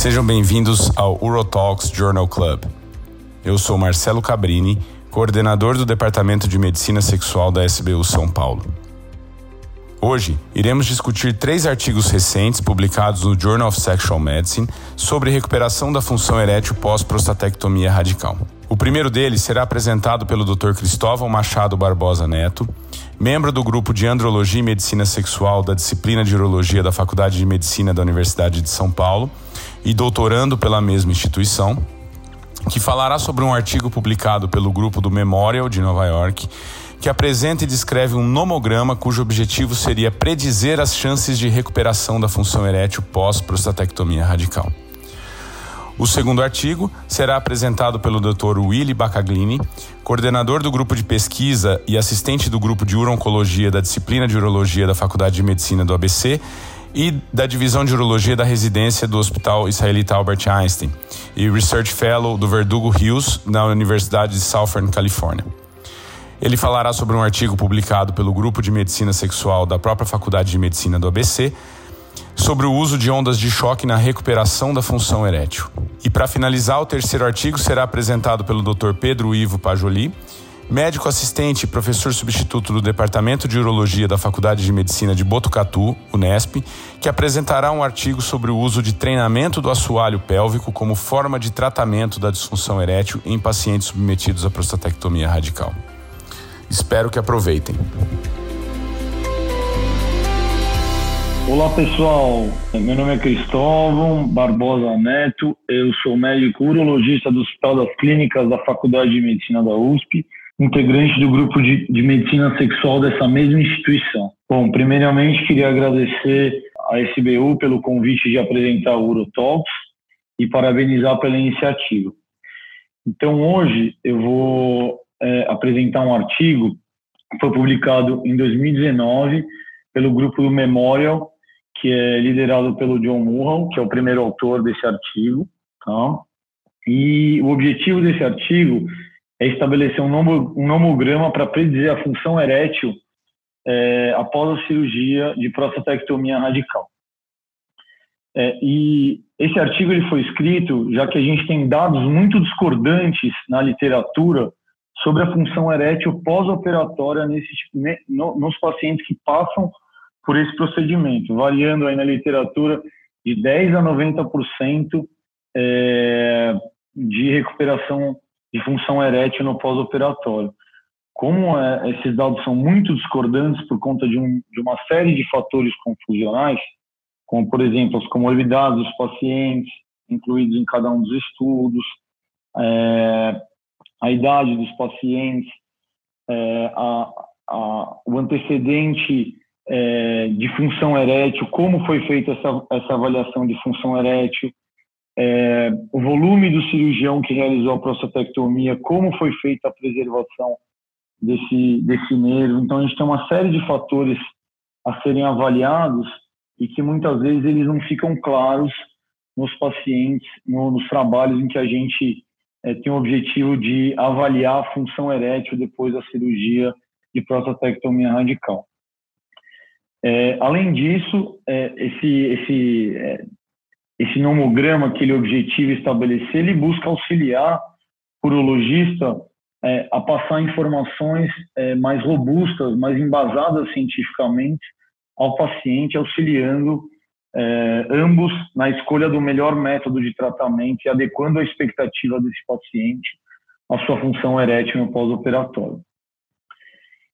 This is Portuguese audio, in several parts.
Sejam bem-vindos ao Urotalks Journal Club. Eu sou Marcelo Cabrini, coordenador do Departamento de Medicina Sexual da SBU São Paulo. Hoje, iremos discutir três artigos recentes publicados no Journal of Sexual Medicine sobre recuperação da função erétil pós-prostatectomia radical. O primeiro deles será apresentado pelo Dr. Cristóvão Machado Barbosa Neto, membro do grupo de Andrologia e Medicina Sexual da disciplina de Urologia da Faculdade de Medicina da Universidade de São Paulo e doutorando pela mesma instituição, que falará sobre um artigo publicado pelo grupo do Memorial de Nova York, que apresenta e descreve um nomograma cujo objetivo seria predizer as chances de recuperação da função erétil pós-prostatectomia radical. O segundo artigo será apresentado pelo Dr. Willy Bacaglini, coordenador do grupo de pesquisa e assistente do grupo de urologia da disciplina de urologia da Faculdade de Medicina do ABC e da divisão de urologia da residência do Hospital Israelita Albert Einstein e Research Fellow do Verdugo Hills na Universidade de Southern Califórnia. Ele falará sobre um artigo publicado pelo grupo de medicina sexual da própria Faculdade de Medicina do ABC sobre o uso de ondas de choque na recuperação da função erétil. E para finalizar, o terceiro artigo será apresentado pelo Dr. Pedro Ivo Pajoli, médico assistente e professor substituto do Departamento de Urologia da Faculdade de Medicina de Botucatu, Unesp, que apresentará um artigo sobre o uso de treinamento do assoalho pélvico como forma de tratamento da disfunção erétil em pacientes submetidos à prostatectomia radical. Espero que aproveitem. Olá pessoal, meu nome é Cristóvão Barbosa Neto, eu sou médico urologista do Hospital das Clínicas da Faculdade de Medicina da USP, integrante do grupo de, de medicina sexual dessa mesma instituição. Bom, primeiramente queria agradecer a SBU pelo convite de apresentar o Urotalks e parabenizar pela iniciativa. Então hoje eu vou é, apresentar um artigo que foi publicado em 2019 pelo grupo do Memorial que é liderado pelo John Murrow, que é o primeiro autor desse artigo. Tá? E o objetivo desse artigo é estabelecer um, nomograma para predizer a função erétil é, após a cirurgia de prostatectomia radical. É, e esse artigo ele foi escrito já que a gente tem dados muito discordantes na literatura sobre a função erétil pós-operatória nos pacientes que passam por esse procedimento, variando aí na literatura de 10 a 90% é, de recuperação de função erétil no pós-operatório. Como é, esses dados são muito discordantes por conta de, um, de, uma série de fatores confusionais, como, por exemplo, as comorbidades dos pacientes, incluídos em cada um dos estudos, é, a idade dos pacientes, é, a, a, o antecedente é, de função erétil, como foi feita essa, essa avaliação de função erétil, é, o volume do cirurgião que realizou a prostatectomia, como foi feita a preservação desse, desse nervo. Então, a gente tem uma série de fatores a serem avaliados e que muitas vezes eles não ficam claros nos pacientes, no, nos trabalhos em que a gente é, tem o objetivo de avaliar a função erétil depois da cirurgia de prostatectomia radical. É, além disso, é, esse, esse, é, esse nomograma, aquele objetivo estabelecer, ele busca auxiliar o urologista é, a passar informações é, mais robustas, mais embasadas cientificamente ao paciente, auxiliando é, ambos na escolha do melhor método de tratamento e adequando a expectativa desse paciente à sua função erétil no pós-operatório.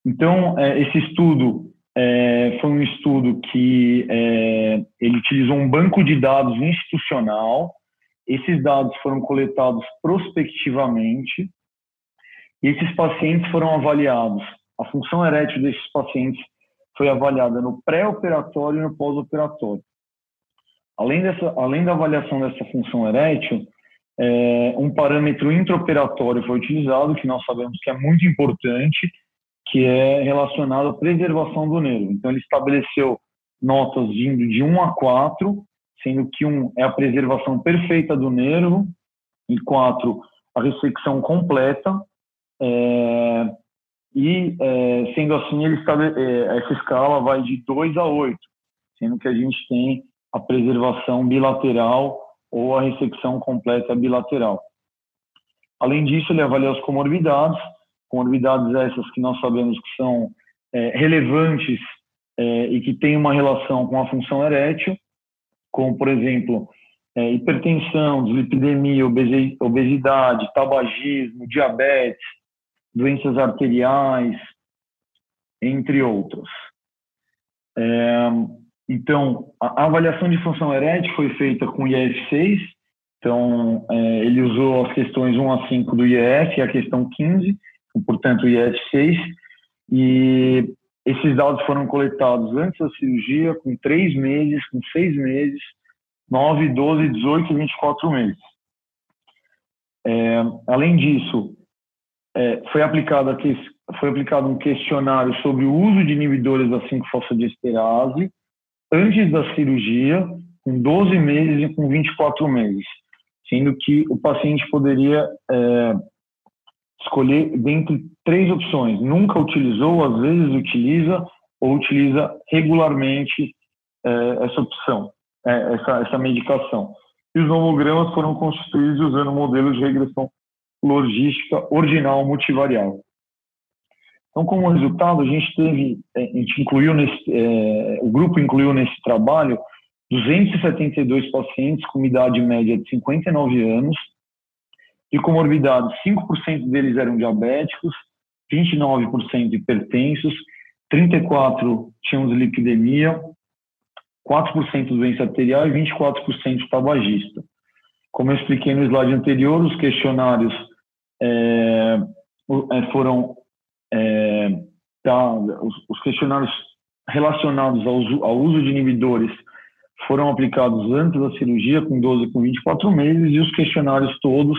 Então, esse estudo é, foi um estudo que é, ele utilizou um banco de dados institucional. Esses dados foram coletados prospectivamente e esses pacientes foram avaliados. A função erétil desses pacientes foi avaliada no pré-operatório e no pós-operatório. Além, dessa, além da avaliação dessa função erétil, é, um parâmetro intraoperatório foi utilizado, que nós sabemos que é muito importante, que é relacionado à preservação do nervo. Então, ele estabeleceu notas vindo de 1 a 4, sendo que 1 é a preservação perfeita do nervo, e 4, a ressecção completa, é, e é, sendo assim, ele é, essa escala vai de 2 a 8, sendo que a gente tem a preservação bilateral ou a ressecção completa bilateral. Além disso, ele avalia as comorbidades, comorbidades essas que nós sabemos que são é, relevantes é, e que têm uma relação com a função erétil, como, por exemplo, é, hipertensão, dislipidemia, obesidade, tabagismo, diabetes, doenças arteriais, entre outros. É, então, a avaliação de função erétil foi feita com IF6, então é, ele usou as questões 1 a 5 do IF e a questão 15, portanto o IF6, e esses dados foram coletados antes da cirurgia, com 3 meses, com 6 meses, 9, 12, 18 e 24 meses. É, além disso, é, foi, aplicado aqui, foi aplicado um questionário sobre o uso de inibidores da 5-fosfodiesterase antes da cirurgia, com 12 meses e com 24 meses, sendo que o paciente poderia é, escolher dentre três opções. Nunca utilizou, às vezes utiliza ou utiliza regularmente é, essa opção, é, essa, essa medicação. E os homogramas foram constituídos usando modelos de regressão logística ordinal multivariável. Então, como resultado, a gente teve, é, a gente incluiu nesse, é, o grupo incluiu nesse trabalho 272 pacientes com idade média de 59 anos, de comorbidade, 5% deles eram diabéticos, 29% hipertensos, 34% tinham dislipidemia, 4% doença arterial e 24% tabagista. Como eu expliquei no slide anterior, os questionários é, é, foram é, tá, os, os, questionários relacionados ao, ao, uso de inibidores foram aplicados antes da cirurgia, com 12 com 24 meses, e os questionários todos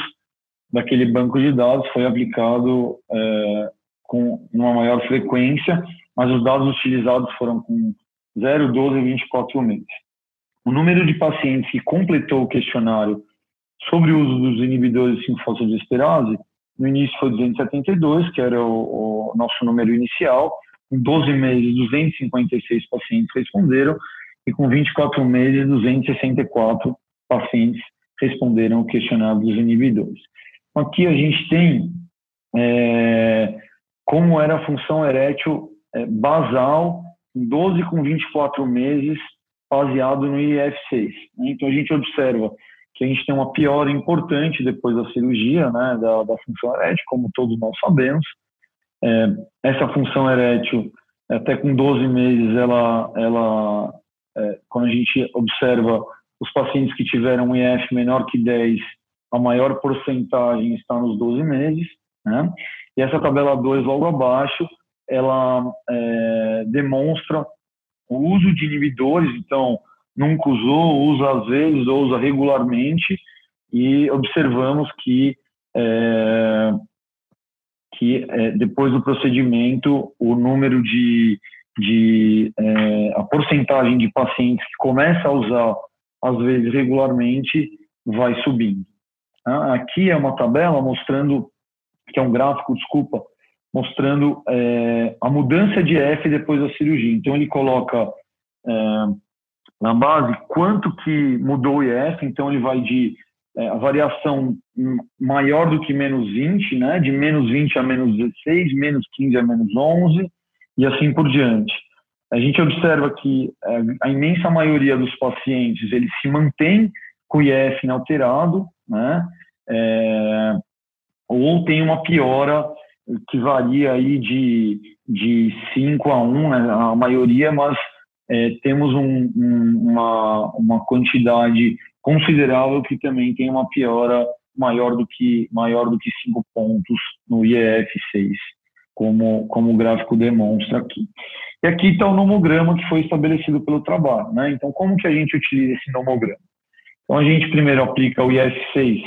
daquele banco de dados foi aplicado é, com uma maior frequência, mas os dados utilizados foram com 0, 12 e 24 meses. O número de pacientes que completou o questionário sobre o uso dos inibidores de 5-fosfodiesterase no início foi 272, que era o, o nosso número inicial. Em 12 meses, 256 pacientes responderam e com 24 meses, 264 pacientes responderam o questionário dos inibidores. Aqui a gente tem é, como era a função erétil é, basal em 12 com 24 meses, baseado no IF6. Né? Então a gente observa que a gente tem uma piora importante depois da cirurgia, né, da, da função erétil, como todos nós sabemos. É, essa função erétil, até com 12 meses, ela, ela é, quando a gente observa os pacientes que tiveram um IF menor que 10, a maior porcentagem está nos 12 meses, né? E essa tabela 2 logo abaixo, ela é, demonstra o uso de inibidores, então nunca usou, usa às vezes usa regularmente e observamos que é, que é, depois do procedimento o número de, de é, a porcentagem de pacientes que começa a usar às vezes regularmente vai subindo. Tá? Aqui é uma tabela mostrando que é um gráfico, desculpa, mostrando é, a mudança de F depois da cirurgia. Então ele coloca é, na base quanto que mudou o IF, então ele vai de é, a variação maior do que menos 20, né, de menos 20 a menos 16, menos 15 a menos 11 e assim por diante. A gente observa que é, a imensa maioria dos pacientes ele se mantém com o IF inalterado, né, é, ou tem uma piora que varia aí de, de 5 a 1, né, a maioria, mas é, temos um, um, uma, uma quantidade considerável que também tem uma piora maior do que maior do que 5 pontos no IEF6, como, como o gráfico demonstra aqui. E aqui está o nomograma que foi estabelecido pelo trabalho. Né? Então, como que a gente utiliza esse nomograma? Então, a gente primeiro aplica o IF6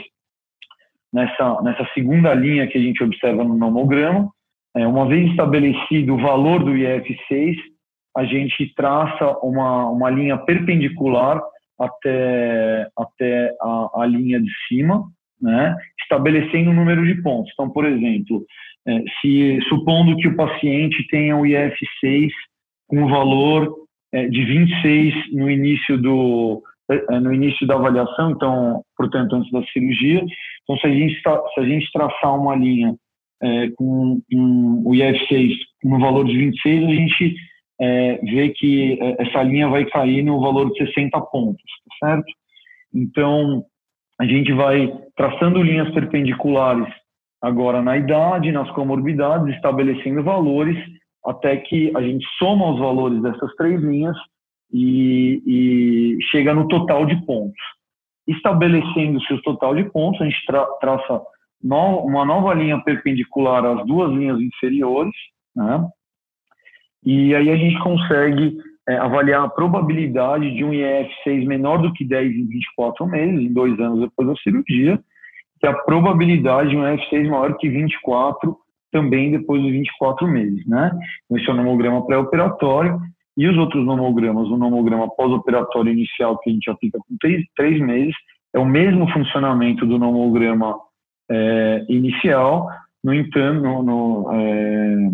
nessa, nessa segunda linha que a gente observa no nomograma. É, uma vez estabelecido o valor do IF6, a gente traça uma, uma linha perpendicular até, até a, a linha de cima, né, estabelecendo o número de pontos. Então, por exemplo, é, se supondo que o paciente tenha o IF6 com o valor é, de 26 no início do, no início da avaliação, então, portanto, antes da cirurgia. Então, se a gente, se a gente traçar uma linha é, com um, o IF6 no valor de 26, a gente é, vê que é, essa linha vai cair no valor de 60 pontos, tá certo? Então, a gente vai traçando linhas perpendiculares agora na idade, nas comorbidades, estabelecendo valores, até que a gente soma os valores dessas três linhas e, e chega no total de pontos. Estabelecendo-se o total de pontos, a gente tra traça no, uma nova linha perpendicular às duas linhas inferiores, né? e aí a gente consegue é, avaliar a probabilidade de um IF6 menor do que 10 em 24 meses, em dois anos depois da cirurgia, que a probabilidade de um IF6 maior que 24 também depois dos 24 meses, né? Esse é o nomograma pré-operatório e os outros nomogramas, o nomograma pós-operatório inicial que a gente aplica com três, três meses, é o mesmo funcionamento do nomograma é, inicial, no entanto, no, no é,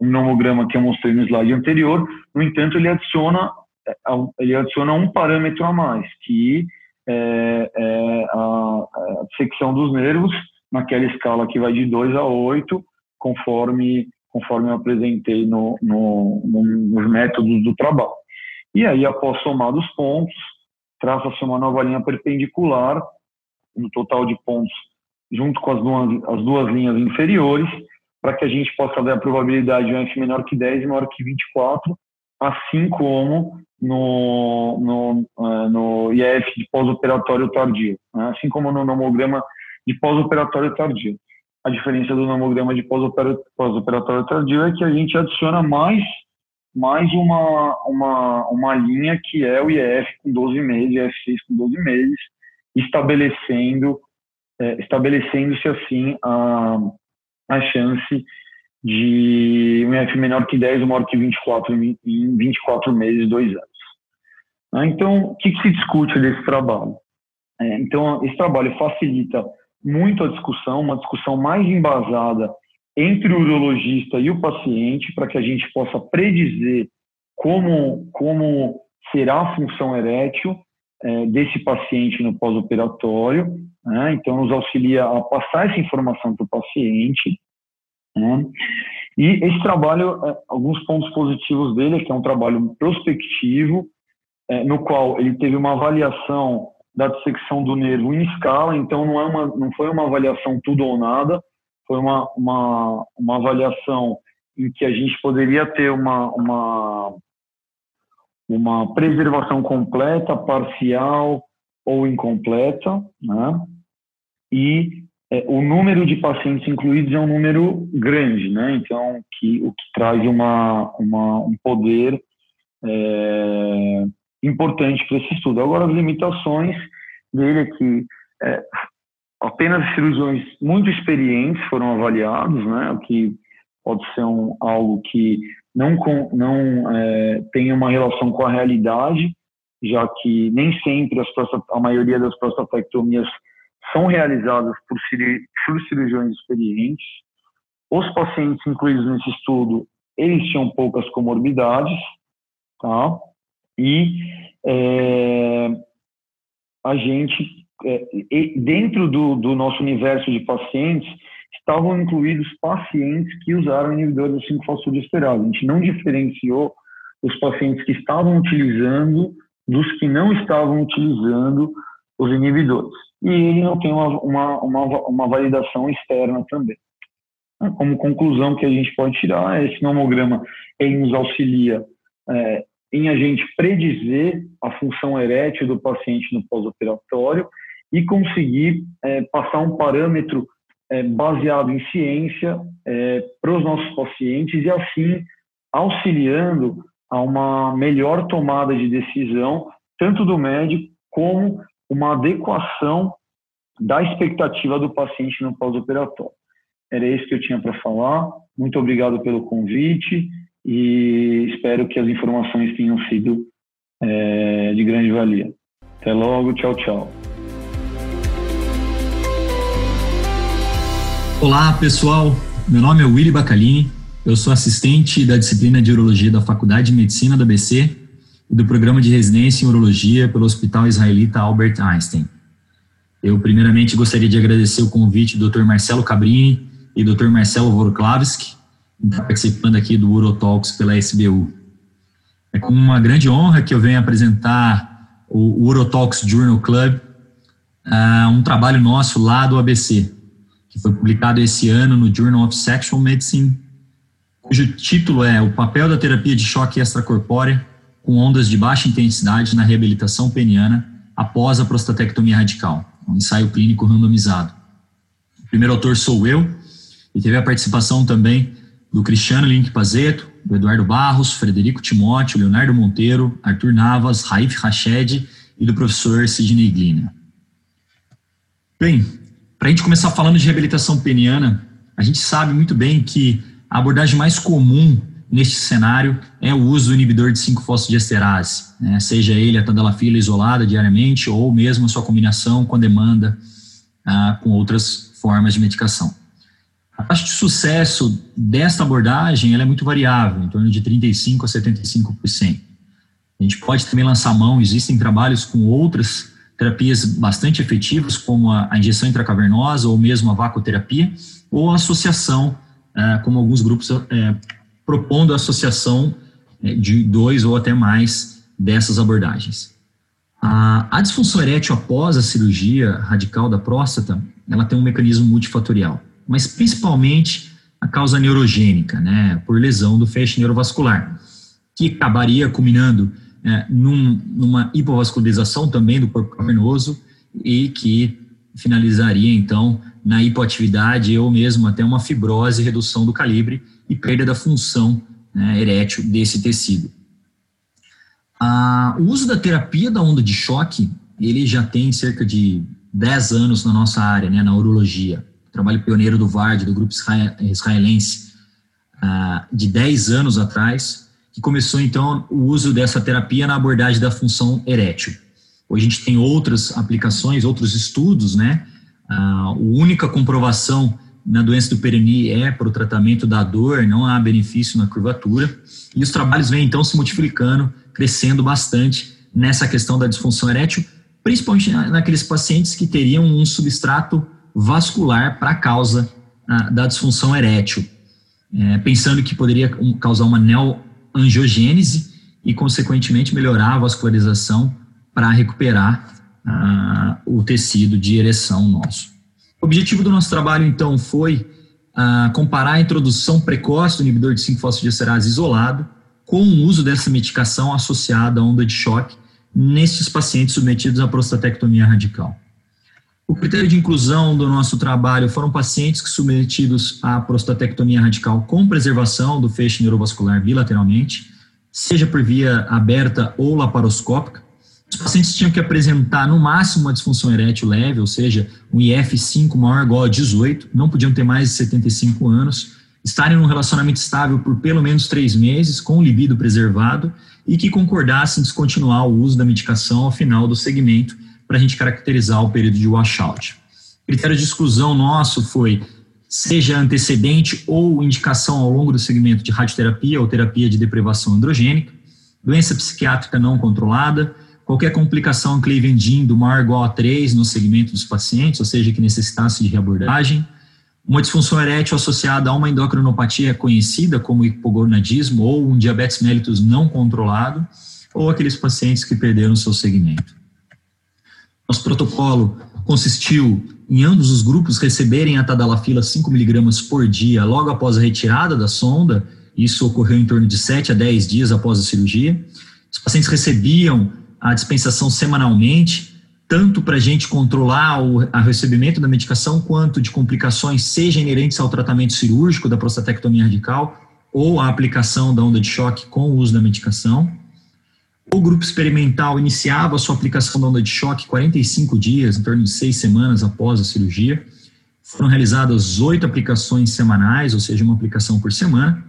nomograma que eu mostrei no slide anterior, no entanto, ele adiciona, é, ele adiciona um parâmetro a mais, que é, é a, a secção dos nervos, naquela escala que vai de 2 a 8, conforme, conforme eu apresentei no, no, no, nos métodos do trabalho. E aí, após somar os pontos, traça-se uma nova linha perpendicular, no total de pontos, junto com as duas, as duas linhas inferiores, para que a gente possa ver a probabilidade de um F menor que 10 e maior que 24, assim como no, no, uh, no IF de pós-operatório tardio, né? assim como no nomograma de pós-operatório tardio. A diferença do nomograma de pós-operatório tardio é que a gente adiciona mais mais uma, uma, uma linha que é o IF com 12 meses, IF6 com 12 meses, estabelecendo é, estabelecendo-se assim a, a chance de um IF menor que 10 ou maior que 24 em 24 meses, dois anos. Ah, então, o que, que se discute desse trabalho? É, então, esse trabalho facilita muito a discussão, uma discussão mais embasada entre o urologista e o paciente, para que a gente possa predizer como, como será a função erétil é, desse paciente no pós-operatório. Né? Então, nos auxilia a passar essa informação para o paciente. Né? E esse trabalho, é, alguns pontos positivos dele é que é um trabalho prospectivo, é, no qual ele teve uma avaliação da dissecção do nervo em escala, então não, é uma, não foi uma avaliação tudo ou nada, foi uma, uma, uma avaliação em que a gente poderia ter uma, uma, uma preservação completa, parcial ou incompleta, né? E é, o número de pacientes incluídos é um número grande, né? Então, que, o que traz uma, uma um poder é, importante para esse estudo. Agora, as limitações dele é que é, apenas cirurgiões muito experientes foram avaliados, né, o que pode ser um, algo que não, com, não é, tem uma relação com a realidade, já que nem sempre a maioria das prostatectomias são realizadas por, por cirurgiões experientes. Os pacientes incluídos nesse estudo, eles tinham poucas comorbidades, tá? E é, a gente, é, dentro do, do, nosso universo de pacientes, estavam incluídos pacientes que usaram inibidores do 5-fosfodiesterase. A gente não diferenciou os pacientes que estavam utilizando dos que não estavam utilizando os inibidores. E ele não tem uma, uma, uma, uma validação externa também. Como conclusão que a gente pode tirar, esse nomograma ele nos auxilia é, em a gente predizer a função erétil do paciente no pós-operatório e conseguir é, passar um parâmetro é, baseado em ciência é, para os nossos pacientes e assim auxiliando a uma melhor tomada de decisão tanto do médico como uma adequação da expectativa do paciente no pós-operatório. Era isso que eu tinha para falar. Muito obrigado pelo convite e espero que as informações tenham sido é, de grande valia. Até logo, tchau, tchau. Olá, pessoal. Meu nome é Willy Bacalini. Eu sou assistente da disciplina de urologia da Faculdade de Medicina da BC e do programa de residência em urologia pelo Hospital Israelita Albert Einstein. Eu, primeiramente, gostaria de agradecer o convite do Dr. Marcelo Cabrini e Dr. Marcelo Vorklavski, participando aqui do Urotalks pela SBU. É com uma grande honra que eu venho apresentar o Urotalks Journal Club, uh, um trabalho nosso lá do ABC, que foi publicado esse ano no Journal of Sexual Medicine, cujo título é O papel da terapia de choque extracorpórea com ondas de baixa intensidade na reabilitação peniana após a prostatectomia radical, um ensaio clínico randomizado. O primeiro autor sou eu, e teve a participação também do Cristiano Link Pazeto, do Eduardo Barros, Frederico Timóteo, Leonardo Monteiro, Arthur Navas, Raif Rached e do professor Sidney Glina. Bem, para a gente começar falando de reabilitação peniana, a gente sabe muito bem que a abordagem mais comum neste cenário é o uso do inibidor de 5-fosfodiesterase, né? seja ele a tadalafila isolada diariamente ou mesmo a sua combinação com a demanda ah, com outras formas de medicação. A taxa de sucesso desta abordagem é muito variável, em torno de 35% a 75%. A gente pode também lançar mão, existem trabalhos com outras terapias bastante efetivas, como a, injeção intracavernosa ou mesmo a vacoterapia, ou a associação, ah, como alguns grupos eh, propondo a associação é, de dois ou até mais dessas abordagens. A disfunção erétil após a cirurgia radical da próstata, ela tem um mecanismo multifatorial, mas principalmente a causa neurogênica, né, por lesão do feixe neurovascular, que acabaria culminando é, num, numa hipovascularização também do corpo cavernoso e que finalizaria então na hipoatividade ou mesmo até uma fibrose, redução do calibre e perda da função né, erétil desse tecido. Ah, o uso da terapia da onda de choque, ele já tem cerca de 10 anos na nossa área, né, na urologia. Trabalho pioneiro do VARD, do grupo israelense, ah, de 10 anos atrás, que começou então o uso dessa terapia na abordagem da função erétil. Hoje a gente tem outras aplicações, outros estudos, né? A única comprovação na doença do Pereni é para o tratamento da dor, não há benefício na curvatura. E os trabalhos vêm então se multiplicando, crescendo bastante nessa questão da disfunção erétil, principalmente naqueles pacientes que teriam um substrato vascular para a causa da disfunção erétil, é, pensando que poderia causar uma neoangiogênese e, consequentemente, melhorar a vascularização para recuperar ah, o tecido de ereção nosso. O objetivo do nosso trabalho, então, foi ah, comparar a introdução precoce do inibidor de 5-fosfodiesterase isolado com o uso dessa medicação associada à onda de choque nestes pacientes submetidos à prostatectomia radical. O critério de inclusão do nosso trabalho foram pacientes que submetidos à prostatectomia radical com preservação do feixe neurovascular bilateralmente, seja por via aberta ou laparoscópica, os pacientes tinham que apresentar no máximo uma disfunção erétil leve, ou seja, um IF5 maior ou igual a 18, não podiam ter mais de 75 anos, estarem num relacionamento estável por pelo menos três meses, com o libido preservado, e que concordassem em descontinuar o uso da medicação ao final do segmento, para a gente caracterizar o período de washout. O critério de exclusão nosso foi seja antecedente ou indicação ao longo do segmento de radioterapia ou terapia de deprivação androgênica, doença psiquiátrica não controlada, qualquer complicação Cleveland do maior igual a 3 no segmento dos pacientes, ou seja, que necessitasse de reabordagem, uma disfunção erétil associada a uma endocrinopatia conhecida como hipogonadismo ou um diabetes mellitus não controlado, ou aqueles pacientes que perderam seu segmento. Nosso protocolo consistiu em ambos os grupos receberem a tadalafila 5mg por dia logo após a retirada da sonda, isso ocorreu em torno de 7 a 10 dias após a cirurgia. Os pacientes recebiam a dispensação semanalmente, tanto para a gente controlar o recebimento da medicação, quanto de complicações, seja inerentes ao tratamento cirúrgico da prostatectomia radical ou a aplicação da onda de choque com o uso da medicação. O grupo experimental iniciava sua aplicação da onda de choque 45 dias, em torno de seis semanas após a cirurgia. Foram realizadas oito aplicações semanais, ou seja, uma aplicação por semana.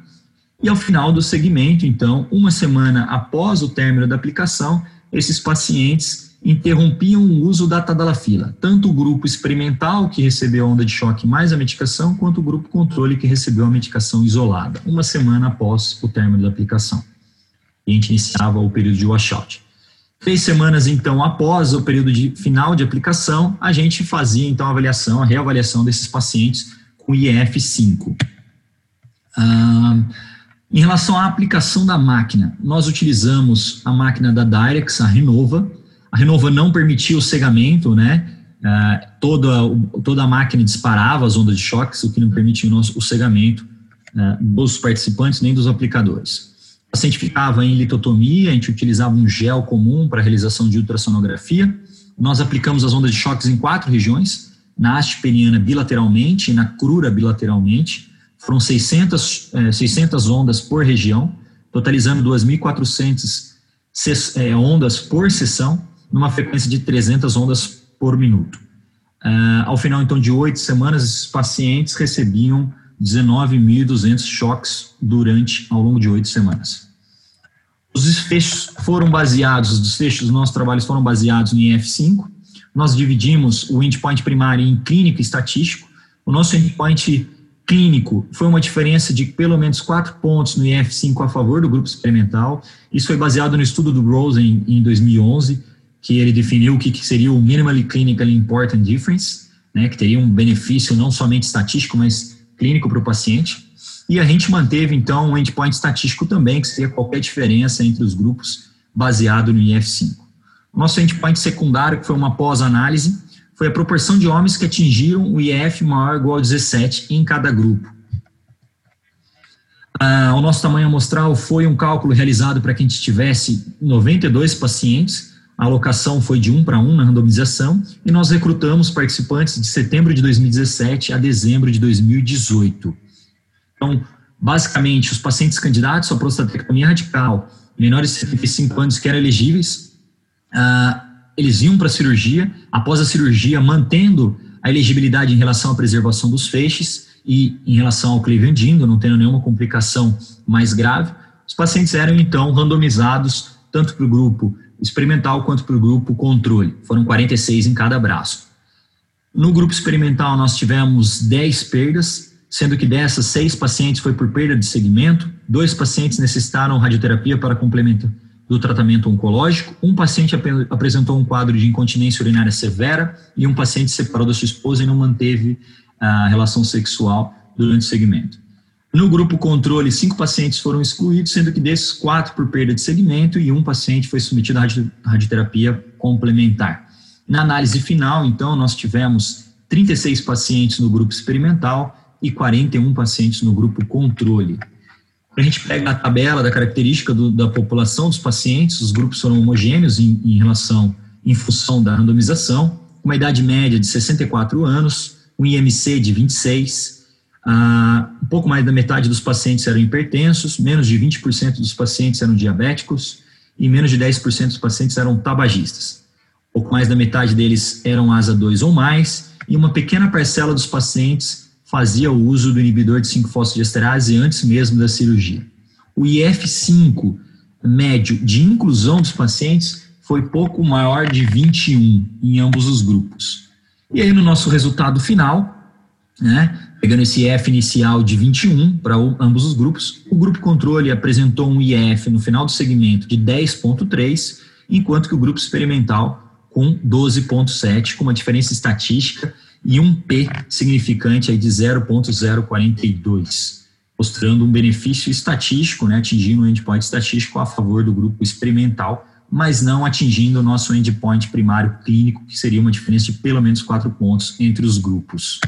E ao final do segmento, então, uma semana após o término da aplicação, esses pacientes interrompiam o uso da tadalafila, tanto o grupo experimental, que recebeu a onda de choque mais a medicação, quanto o grupo controle, que recebeu a medicação isolada, uma semana após o término da aplicação. A gente iniciava o período de washout. Três semanas, então, após o período de final de aplicação, a gente fazia, então, a avaliação, a reavaliação desses pacientes com IF5. Ah, em relação à aplicação da máquina, nós utilizamos a máquina da Direx, a Renova. A Renova não permitia o cegamento, né? Toda, toda a máquina disparava as ondas de choque, o que não permitia o, nosso, o cegamento ah, dos participantes nem dos aplicadores. O paciente ficava em litotomia, a gente utilizava um gel comum para a realização de ultrassonografia. Nós aplicamos as ondas de choques em quatro regiões, na haste peniana bilateralmente e na crura bilateralmente. Foram 600, 600 eh, ondas por região, totalizando 2.400 eh, ondas por sessão, numa frequência de 300 ondas por minuto. Uh, ao final, então, de oito semanas, esses pacientes recebiam 19.200 choques durante, ao longo de oito semanas. Os desfechos foram baseados, os desfechos dos nossos trabalhos foram baseados no IF5. Nós dividimos o endpoint primário em clínico e estatístico. O nosso endpoint clínico foi uma diferença de pelo menos quatro pontos no IF5 a favor do grupo experimental. Isso foi baseado no estudo do Rosen em 2011, que ele definiu o que seria o Minimally Clinically Important Difference, né, que teria um benefício não somente estatístico, mas clínico para o paciente. E a gente manteve, então, um endpoint estatístico também, que seria qualquer diferença entre os grupos baseado no IF5. O nosso endpoint secundário, que foi uma pós-análise, foi a proporção de homens que atingiram o IF maior ou igual a 17 em cada grupo. Ah, o nosso tamanho amostral foi um cálculo realizado para que a gente tivesse 92 pacientes, a alocação foi de um para um na randomização e nós recrutamos participantes de setembro de 2017 a dezembro de 2018. Então, basicamente, os pacientes candidatos à prostatectomia radical, menores de 75 anos que eram elegíveis, uh, eles iam para a cirurgia, após a cirurgia, mantendo a elegibilidade em relação à preservação dos feixes e em relação ao cleavage não tendo nenhuma complicação mais grave, os pacientes eram então randomizados tanto para o grupo experimental quanto para o grupo controle. Foram 46 em cada braço. No grupo experimental, nós tivemos 10 perdas, sendo que dessas, seis pacientes foi por perda de segmento, dois pacientes necessitaram radioterapia para complemento do tratamento oncológico, um paciente ap apresentou um quadro de incontinência urinária severa e um paciente separou da sua esposa e não manteve a relação sexual durante o segmento. No grupo controle, cinco pacientes foram excluídos, sendo que desses, quatro por perda de segmento e um paciente foi submetido à radioterapia complementar. Na análise final, então, nós tivemos 36 pacientes no grupo experimental e 41 pacientes no grupo controle. A gente pega a tabela da característica do, da população dos pacientes, os grupos foram homogêneos em, em relação, em função da randomização, uma idade média de 64 anos, um IMC de 26, ah, um pouco mais da metade dos pacientes eram hipertensos, menos de 20% dos pacientes eram diabéticos e menos de 10% dos pacientes eram tabagistas. Um pouco mais da metade deles eram ASA 2 ou mais, e uma pequena parcela dos pacientes fazia o uso do inibidor de 5-fosfodiesterase antes mesmo da cirurgia. O IF5 médio de inclusão dos pacientes foi pouco maior de 21 em ambos os grupos. E aí, no nosso resultado final, né, Pegando esse IF inicial de 21 para ambos os grupos, o grupo controle apresentou um IF no final do segmento de 10,3, enquanto que o grupo experimental com 12,7, com uma diferença estatística e um P significante aí de 0,042, mostrando um benefício estatístico, né, atingindo um endpoint estatístico a favor do grupo experimental, mas não atingindo o nosso endpoint primário clínico, que seria uma diferença de pelo menos 4 pontos entre os grupos.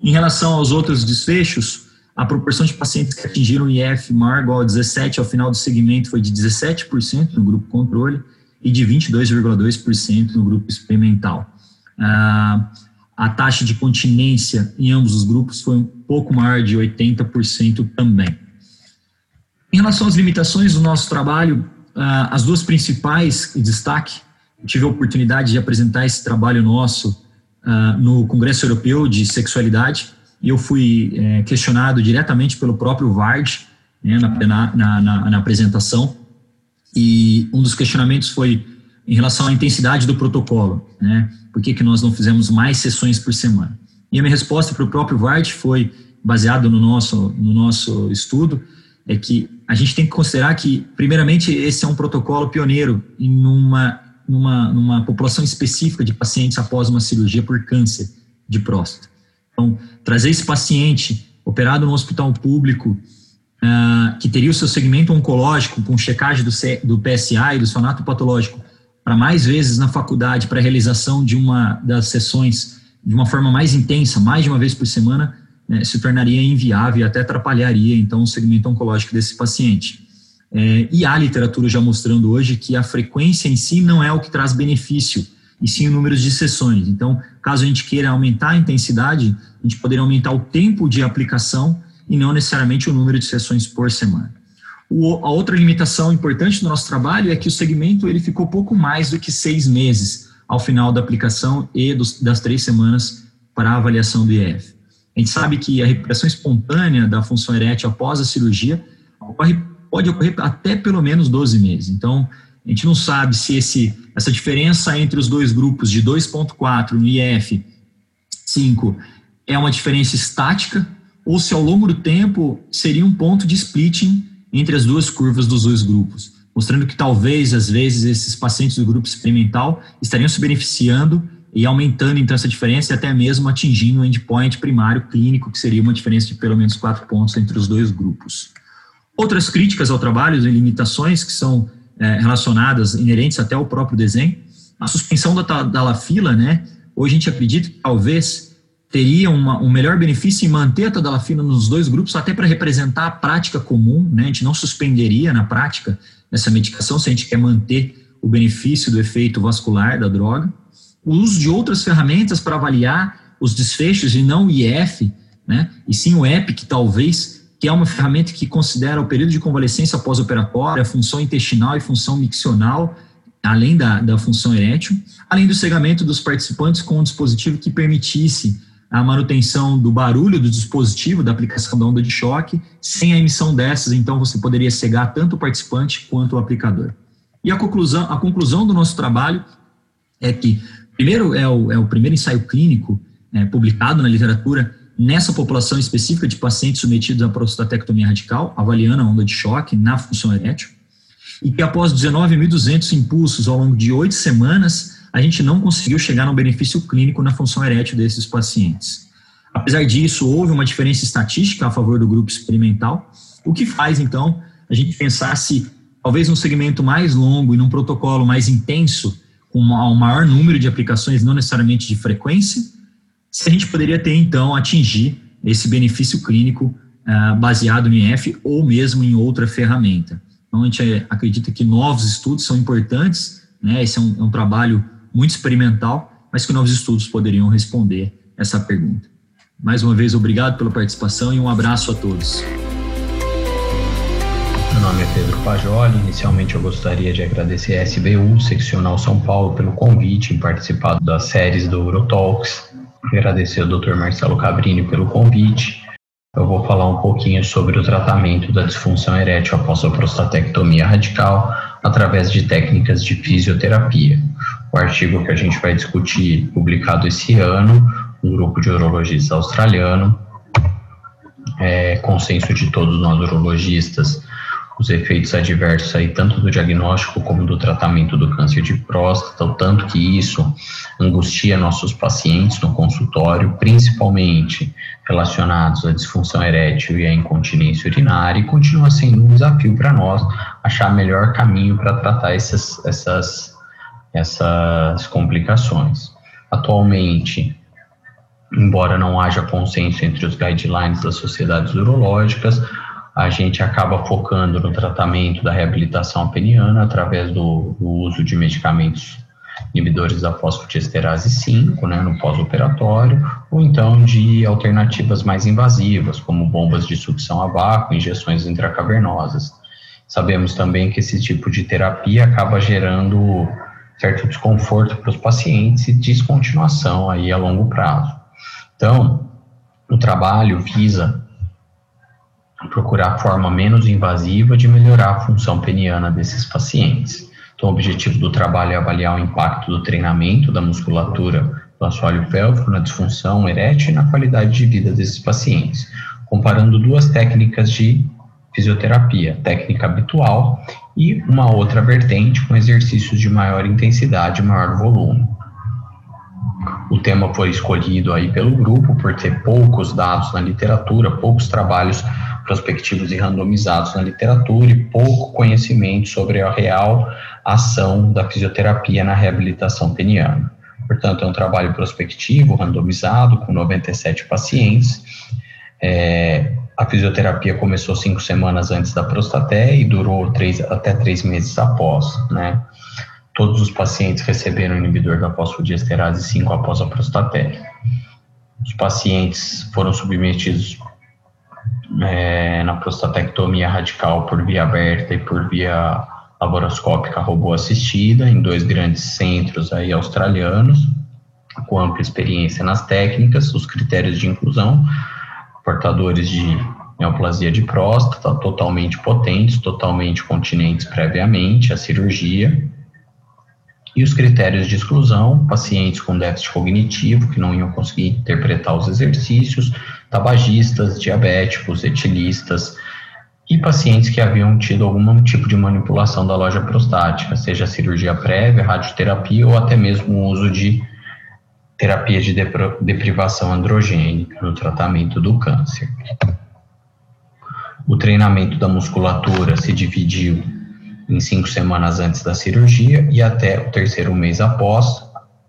Em relação aos outros desfechos, a proporção de pacientes que atingiram IF maior ou igual a 17 ao final do segmento foi de 17% no grupo controle e de 22,2% no grupo experimental. Ah, a taxa de continência em ambos os grupos foi um pouco maior de 80% também. Em relação às limitações do nosso trabalho, ah, as duas principais destaque, tive a oportunidade de apresentar esse trabalho nosso uh, no Congresso Europeu de Sexualidade e eu fui é, questionado diretamente pelo próprio VARD né, na, na, na, na apresentação e um dos questionamentos foi em relação à intensidade do protocolo, né? Por que, que nós não fizemos mais sessões por semana? E a minha resposta para o próprio VART foi, baseado no nosso, no nosso estudo, é que a gente tem que considerar que, primeiramente, esse é um protocolo pioneiro em uma, numa, numa população específica de pacientes após uma cirurgia por câncer de próstata. Então, trazer esse paciente operado no hospital público, uh, que teria o seu segmento oncológico com checagem do, C, do PSA e do sonato patológico para mais vezes na faculdade para a realização de uma das sessões de uma forma mais intensa, mais de uma vez por semana, né, se tornaria inviável e até atrapalharia, então, o segmento oncológico desse paciente. É, e há literatura já mostrando hoje que a frequência em si não é o que traz benefício, e sim o número de sessões. Então, caso a gente queira aumentar a intensidade, a gente poderia aumentar o tempo de aplicação e não necessariamente o número de sessões por semana. O, a outra limitação importante do nosso trabalho é que o segmento ele ficou pouco mais do que seis meses ao final da aplicação e dos, das três semanas para a avaliação do IF. A gente sabe que a recuperação espontânea da função erétil após a cirurgia ocorre, pode ocorrer até pelo menos 12 meses. Então, a gente não sabe se esse, essa diferença entre os dois grupos de 2,4 no IF 5 é uma diferença estática ou se ao longo do tempo seria um ponto de splitting entre as duas curvas dos dois grupos, mostrando que talvez, às vezes, esses pacientes do grupo experimental estariam se beneficiando e aumentando então essa diferença e até mesmo atingindo o endpoint primário clínico, que seria uma diferença de pelo menos quatro pontos entre os dois grupos. Outras críticas ao trabalho e limitações que são é, relacionadas, inerentes até ao próprio desenho, a suspensão da, da lafila, né? Hoje a gente acredita que talvez teria uma, um melhor benefício em manter a tadalafila nos dois grupos, até para representar a prática comum, né? A gente não suspenderia na prática essa medicação se a gente quer manter o benefício do efeito vascular da droga. O uso de outras ferramentas para avaliar os desfechos e não o IF, né? E sim o EPIC, talvez, que é uma ferramenta que considera o período de convalescência pós-operatória, a função intestinal e função miccional, além da, da função erétil, além do cegamento dos participantes com um dispositivo que permitisse a manutenção do barulho do dispositivo, da aplicação da onda de choque, sem a emissão dessas, então você poderia cegar tanto o participante quanto o aplicador. E a conclusão, a conclusão do nosso trabalho é que, primeiro, é o, é o primeiro ensaio clínico é, publicado na literatura nessa população específica de pacientes submetidos à prostatectomia radical, avaliando a onda de choque na função erétil, e que após 19.200 impulsos ao longo de oito semanas, a gente não conseguiu chegar no benefício clínico na função erétil desses pacientes. Apesar disso, houve uma diferença estatística a favor do grupo experimental, o que faz, então, a gente pensar se, talvez num segmento mais longo e num protocolo mais intenso, com um maior número de aplicações, não necessariamente de frequência, se a gente poderia ter, então, atingir esse benefício clínico uh, baseado no IF ou mesmo em outra ferramenta. Então, a gente eh, acredita que novos estudos são importantes, né? esse é um, é um trabalho muito experimental, mas que novos estudos poderiam responder essa pergunta. Mais uma vez, obrigado pela participação e um abraço a todos. Meu nome é Pedro Pajoli. Inicialmente, eu gostaria de agradecer a SBU, Seccional São Paulo, pelo convite em participar das séries do Eurotalks. Agradecer ao Dr. Marcelo Cabrini pelo convite. Eu vou falar um pouquinho sobre o tratamento da disfunção erétil após a prostatectomia radical através de técnicas de fisioterapia. O artigo que a gente vai discutir, publicado esse ano, um grupo de urologistas australiano, é, consenso de todos nós urologistas, os efeitos adversos aí, tanto do diagnóstico como do tratamento do câncer de próstata, o tanto que isso angustia nossos pacientes no consultório, principalmente relacionados à disfunção erétil e à incontinência urinária, e continua sendo um desafio para nós achar melhor caminho para tratar essas, essas, essas complicações. Atualmente, embora não haja consenso entre os guidelines das sociedades urológicas, a gente acaba focando no tratamento da reabilitação peniana através do, do uso de medicamentos inibidores da fosfodiesterase 5, né, no pós-operatório, ou então de alternativas mais invasivas, como bombas de sucção a vácuo, injeções intracavernosas. Sabemos também que esse tipo de terapia acaba gerando certo desconforto para os pacientes e descontinuação aí a longo prazo. Então, o trabalho visa procurar a forma menos invasiva de melhorar a função peniana desses pacientes. Então, o objetivo do trabalho é avaliar o impacto do treinamento da musculatura do assoalho pélvico na disfunção erétil e na qualidade de vida desses pacientes, comparando duas técnicas de fisioterapia, técnica habitual, e uma outra vertente com exercícios de maior intensidade e maior volume. O tema foi escolhido aí pelo grupo por ter poucos dados na literatura, poucos trabalhos prospectivos e randomizados na literatura e pouco conhecimento sobre a real ação da fisioterapia na reabilitação peniana. Portanto, é um trabalho prospectivo, randomizado, com 97 pacientes. É, a fisioterapia começou cinco semanas antes da prostaté e durou três, até três meses após, né? Todos os pacientes receberam inibidor da fosfodiesterase 5 após a prostaté. Os pacientes foram submetidos é, na prostatectomia radical por via aberta e por via laparoscópica robô assistida em dois grandes centros aí australianos com ampla experiência nas técnicas, os critérios de inclusão, portadores de neoplasia de próstata, totalmente potentes, totalmente continentes previamente à cirurgia, e os critérios de exclusão, pacientes com déficit cognitivo que não iam conseguir interpretar os exercícios, tabagistas, diabéticos, etilistas e pacientes que haviam tido algum tipo de manipulação da loja prostática, seja cirurgia prévia, radioterapia ou até mesmo o uso de terapia de deprivação androgênica no tratamento do câncer. O treinamento da musculatura se dividiu em cinco semanas antes da cirurgia e até o terceiro mês após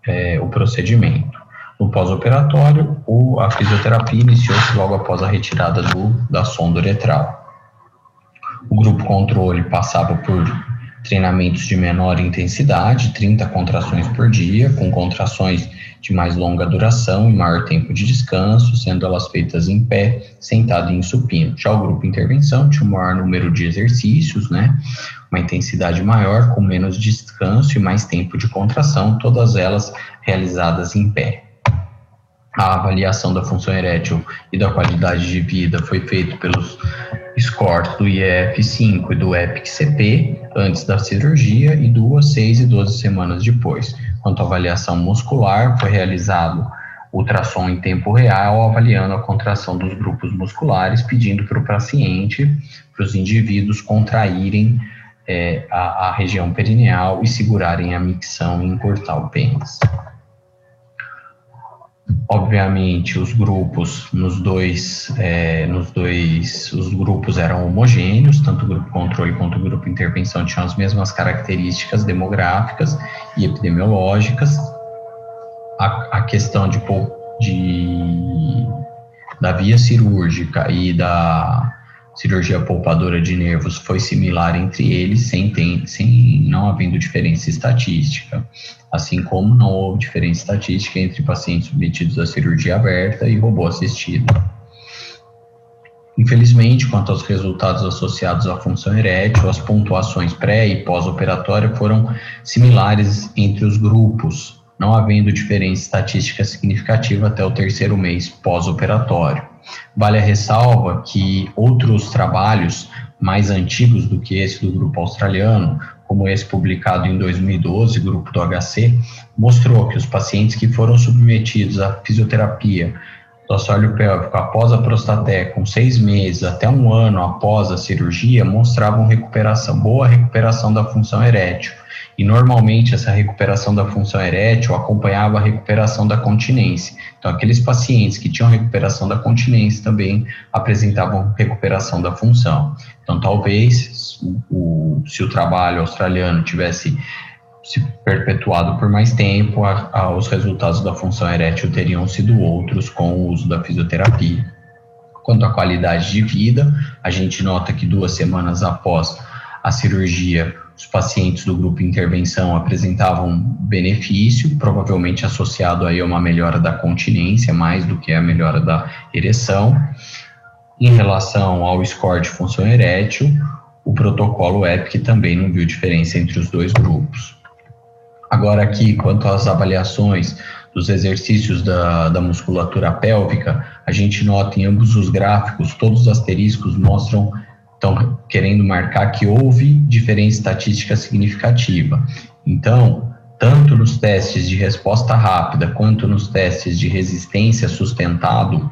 é, o procedimento. No pós-operatório, a fisioterapia iniciou-se logo após a retirada do, da sonda uretral. O grupo controle passava por treinamentos de menor intensidade, 30 contrações por dia, com contrações de mais longa duração e maior tempo de descanso, sendo elas feitas em pé, sentado e em supino. Já o grupo intervenção tinha um maior número de exercícios, né? Uma intensidade maior, com menos descanso e mais tempo de contração, todas elas realizadas em pé. A avaliação da função erétil e da qualidade de vida foi feita pelos scores do IF5 e do EPIC-CP antes da cirurgia e duas, seis e 12 semanas depois. Quanto à avaliação muscular, foi realizado ultrassom em tempo real, avaliando a contração dos grupos musculares, pedindo para o paciente, para os indivíduos contraírem é, a, a, região perineal e segurarem a micção e encurtar o pênis. Obviamente, os grupos nos dois, é, nos dois, os grupos eram homogêneos, tanto o grupo controle quanto o grupo intervenção tinham as mesmas características demográficas e epidemiológicas. A, a questão de, de da via cirúrgica e da cirurgia poupadora de nervos foi similar entre eles, sem, tem, sem não havendo diferença estatística, assim como não houve diferença estatística entre pacientes submetidos à cirurgia aberta e robô assistido. Infelizmente, quanto aos resultados associados à função erétil, as pontuações pré e pós-operatória foram similares entre os grupos, não havendo diferença estatística significativa até o terceiro mês pós-operatório. Vale a ressalva que outros trabalhos mais antigos do que esse do grupo australiano, como esse publicado em 2012, grupo do HC, mostrou que os pacientes que foram submetidos à fisioterapia do assoalho pélvico após a prostaté, com seis meses até um ano após a cirurgia, mostravam recuperação, boa recuperação da função erétil e normalmente essa recuperação da função erétil acompanhava a recuperação da continência. Então, aqueles pacientes que tinham recuperação da continência também apresentavam recuperação da função. Então, talvez o, se o trabalho australiano tivesse se perpetuado por mais tempo, a, a, os resultados da função erétil teriam sido outros com o uso da fisioterapia. Quanto à qualidade de vida, a gente nota que duas semanas após a cirurgia, os pacientes do grupo intervenção apresentavam benefício, provavelmente associado aí a uma melhora da continência, mais do que a melhora da ereção. Em relação ao score de função erétil, o protocolo EPIC também não viu diferença entre os dois grupos. Agora aqui, quanto às avaliações dos exercícios da, da musculatura pélvica, a gente nota em ambos os gráficos, todos os asteriscos mostram estão querendo marcar que houve diferença estatística significativa. Então, tanto nos testes de resposta rápida quanto nos testes de resistência sustentado,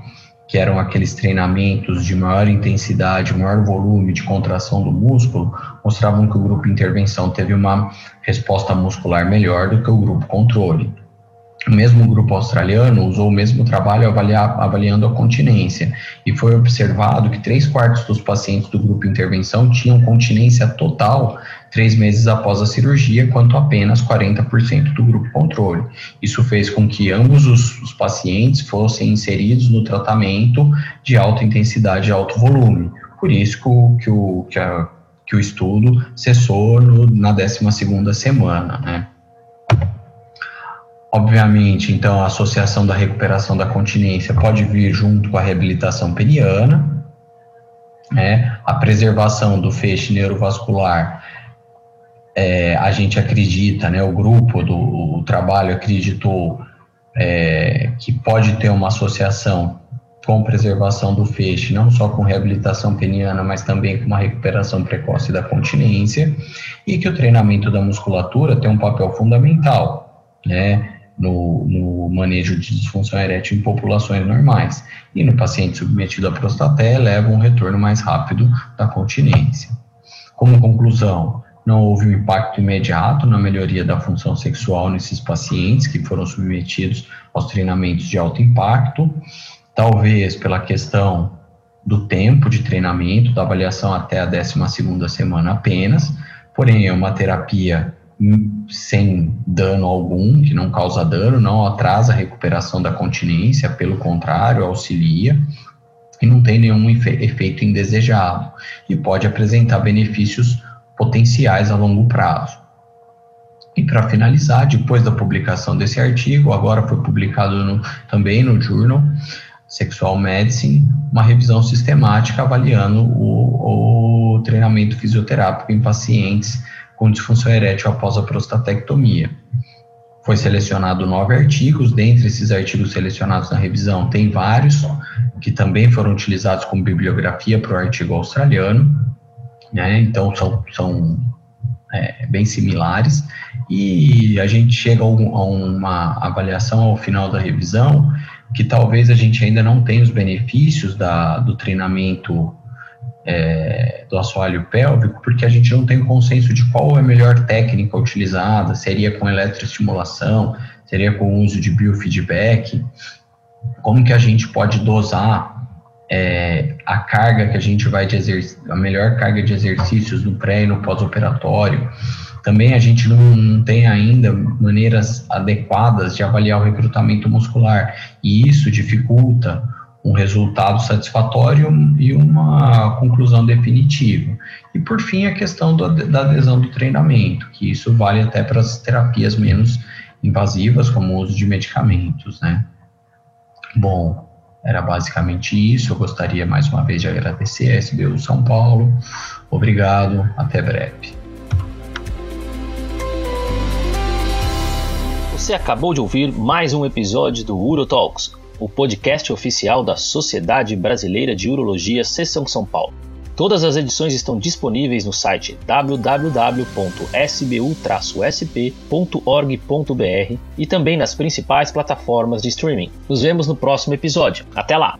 que eram aqueles treinamentos de maior intensidade, maior volume de contração do músculo, mostravam que o grupo intervenção teve uma resposta muscular melhor do que o grupo controle. O mesmo grupo australiano usou o mesmo trabalho avaliar, avaliando a continência, e foi observado que três quartos dos pacientes do grupo intervenção tinham continência total três meses após a cirurgia, quanto apenas 40% do grupo controle. Isso fez com que ambos os, os pacientes fossem inseridos no tratamento de alta intensidade e alto volume. Por isso que o, que a, que o estudo cessou no, na 12 segunda semana, né? Obviamente, então, a associação da recuperação da continência pode vir junto com a reabilitação peniana, né? a preservação do feixe neurovascular. É, a gente acredita, né, o grupo do o trabalho acreditou é, que pode ter uma associação com preservação do feixe, não só com reabilitação peniana, mas também com uma recuperação precoce da continência, e que o treinamento da musculatura tem um papel fundamental, né? No, no, manejo de disfunção erétil em populações normais. E no paciente submetido à prostaté, leva um retorno mais rápido da continência. Como conclusão, não houve um impacto imediato na melhoria da função sexual nesses pacientes que foram submetidos aos treinamentos de alto impacto, talvez pela questão do tempo de treinamento, da avaliação até a 12ª semana apenas, porém é uma terapia sem dano algum, que não causa dano, não atrasa a recuperação da continência, pelo contrário, auxilia e não tem nenhum efeito indesejado e pode apresentar benefícios potenciais a longo prazo. E para finalizar, depois da publicação desse artigo, agora foi publicado no, também no Journal Sexual Medicine, uma revisão sistemática avaliando o, o treinamento fisioterápico em pacientes com disfunção erétil após a prostatectomia. Foi selecionado nove artigos, dentre esses artigos selecionados na revisão, tem vários que também foram utilizados como bibliografia para o artigo australiano, né? então são, são é, bem similares, e a gente chega a, um, a uma avaliação ao final da revisão que talvez a gente ainda não tenha os benefícios da, do treinamento é, do assoalho pélvico, porque a gente não tem consenso de qual é a melhor técnica utilizada, seria com eletroestimulação, seria com o uso de biofeedback, como que a gente pode dosar é, a carga que a gente vai de a melhor carga de exercícios no pré e no pós-operatório. Também a gente não, não, tem ainda maneiras adequadas de avaliar o recrutamento muscular, e isso dificulta um resultado satisfatório e uma conclusão definitiva. E por fim, a questão do, da adesão do treinamento, que isso vale até para as terapias menos invasivas, como o uso de medicamentos, né? Bom, era basicamente isso. Eu gostaria mais uma vez de agradecer a SBU São Paulo. Obrigado, até breve. Você acabou de ouvir mais um episódio do UroTalks o podcast oficial da Sociedade Brasileira de Urologia Seção São Paulo. Todas as edições estão disponíveis no site www.sbu-sp.org.br e também nas principais plataformas de streaming. Nos vemos no próximo episódio. Até lá!